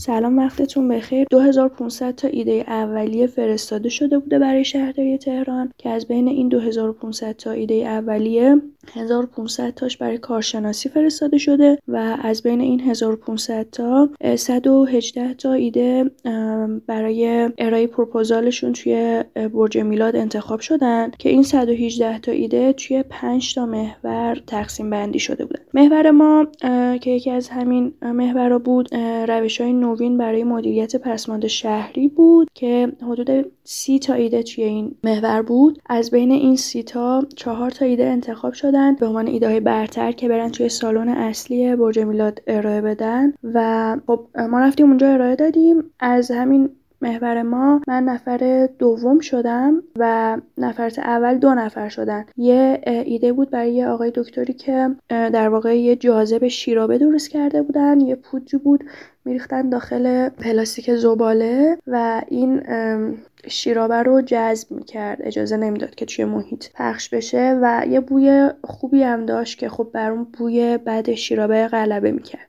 سلام وقتتون بخیر. 2500 تا ایده اولیه فرستاده شده بوده برای شهرداری تهران که از بین این 2500 تا ایده اولیه 1500 تاش برای کارشناسی فرستاده شده و از بین این 1500 تا 118 تا ایده برای ارائه پروپوزالشون توی برج میلاد انتخاب شدن که این 118 تا ایده توی 5 تا محور تقسیم بندی شده بودن محور ما که یکی از همین محورها بود روش های نوین برای مدیریت پسماند شهری بود که حدود سی تا ایده توی این محور بود. از بین این سی تا چهار تا ایده انتخاب شدن به عنوان ایده های برتر که برن توی سالن اصلی برج میلاد ارائه بدن. و خب ما رفتیم اونجا ارائه دادیم. از همین محور ما من نفر دوم شدم و نفر اول دو نفر شدن. یه ایده بود برای یه آقای دکتری که در واقع یه جاذب شیرابه درست کرده بودن. یه پودری بود. میریختن داخل پلاستیک زباله و این شیرابه رو جذب می‌کرد. اجازه نمی‌داد که توی محیط پخش بشه و یه بوی خوبی هم داشت که خب بر اون بوی بد شیرابه غلبه می‌کرد.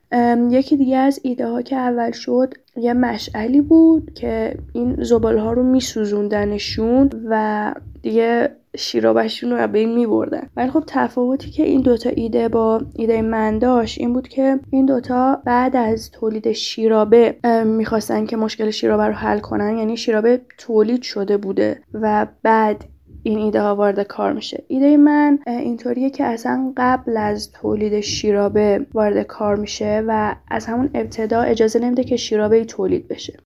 یکی دیگه از ایده ها که اول شد یه مشعلی بود که این زبال ها رو میسوزوندنشون و دیگه شیرابشون رو به این میبردن. ولی خب تفاوتی که این دوتا ایده با ایده من داشت این بود که این دوتا بعد از تولید شیرابه می‌خواستن که مشکل شیرابه رو حل کنن. یعنی شیرابه تولید شده بوده و بعد این ایده ها وارد کار میشه. ایده من اینطوریه که اصلا قبل از تولید شیرابه وارد کار میشه و از همون ابتدا اجازه نمیده که شیرابه تولید بشه.